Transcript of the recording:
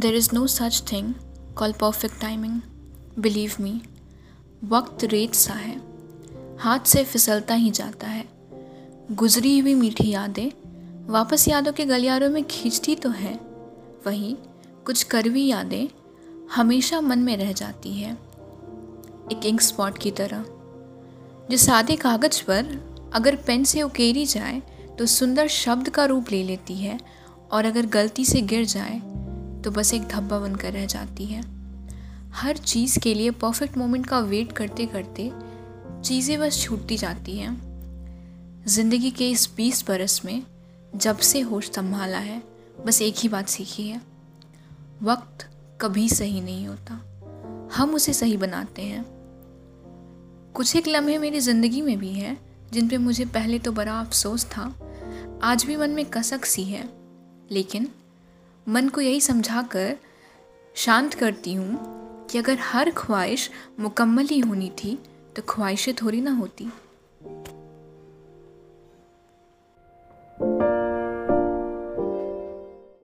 There is no such thing call perfect timing believe me वक्त रेत सा है। हाथ से फिसलता ही जाता है। गुजरी हुई मीठी यादें वापस यादों के गलियारों में खींचती तो है। वहीं कुछ करवी यादें हमेशा मन में रह जाती है। एक इंक स्पॉट की तरह। जो सादे कागज़ पर अगर पेन से उकेरी जाए तो सुंदर शब्द का रूप ले लेती है और अगर गलती से गिर जाए तो बस एक धब्बा बनकर रह जाती है। हर चीज़ के लिए परफेक्ट मोमेंट का वेट करते करते चीज़ें बस छूटती जाती हैं। ज़िंदगी के इस बीस बरस में जब से होश संभाला है, बस एक ही बात सीखी है। वक्त कभी सही नहीं होता। हम उसे सही बनाते हैं। कुछ एक लम्हे मेरी ज़िंदगी में भी हैं, जिन पे मुझे पहले तो बड़ा अफसोस था, आज भी मन में कसक सी है। लेकिन मन को यही समझा कर शांत करती हूँ कि अगर हर ख्वाहिश मुकम्मल ही होनी थी तो ख्वाहिशें थोड़ी ना होती।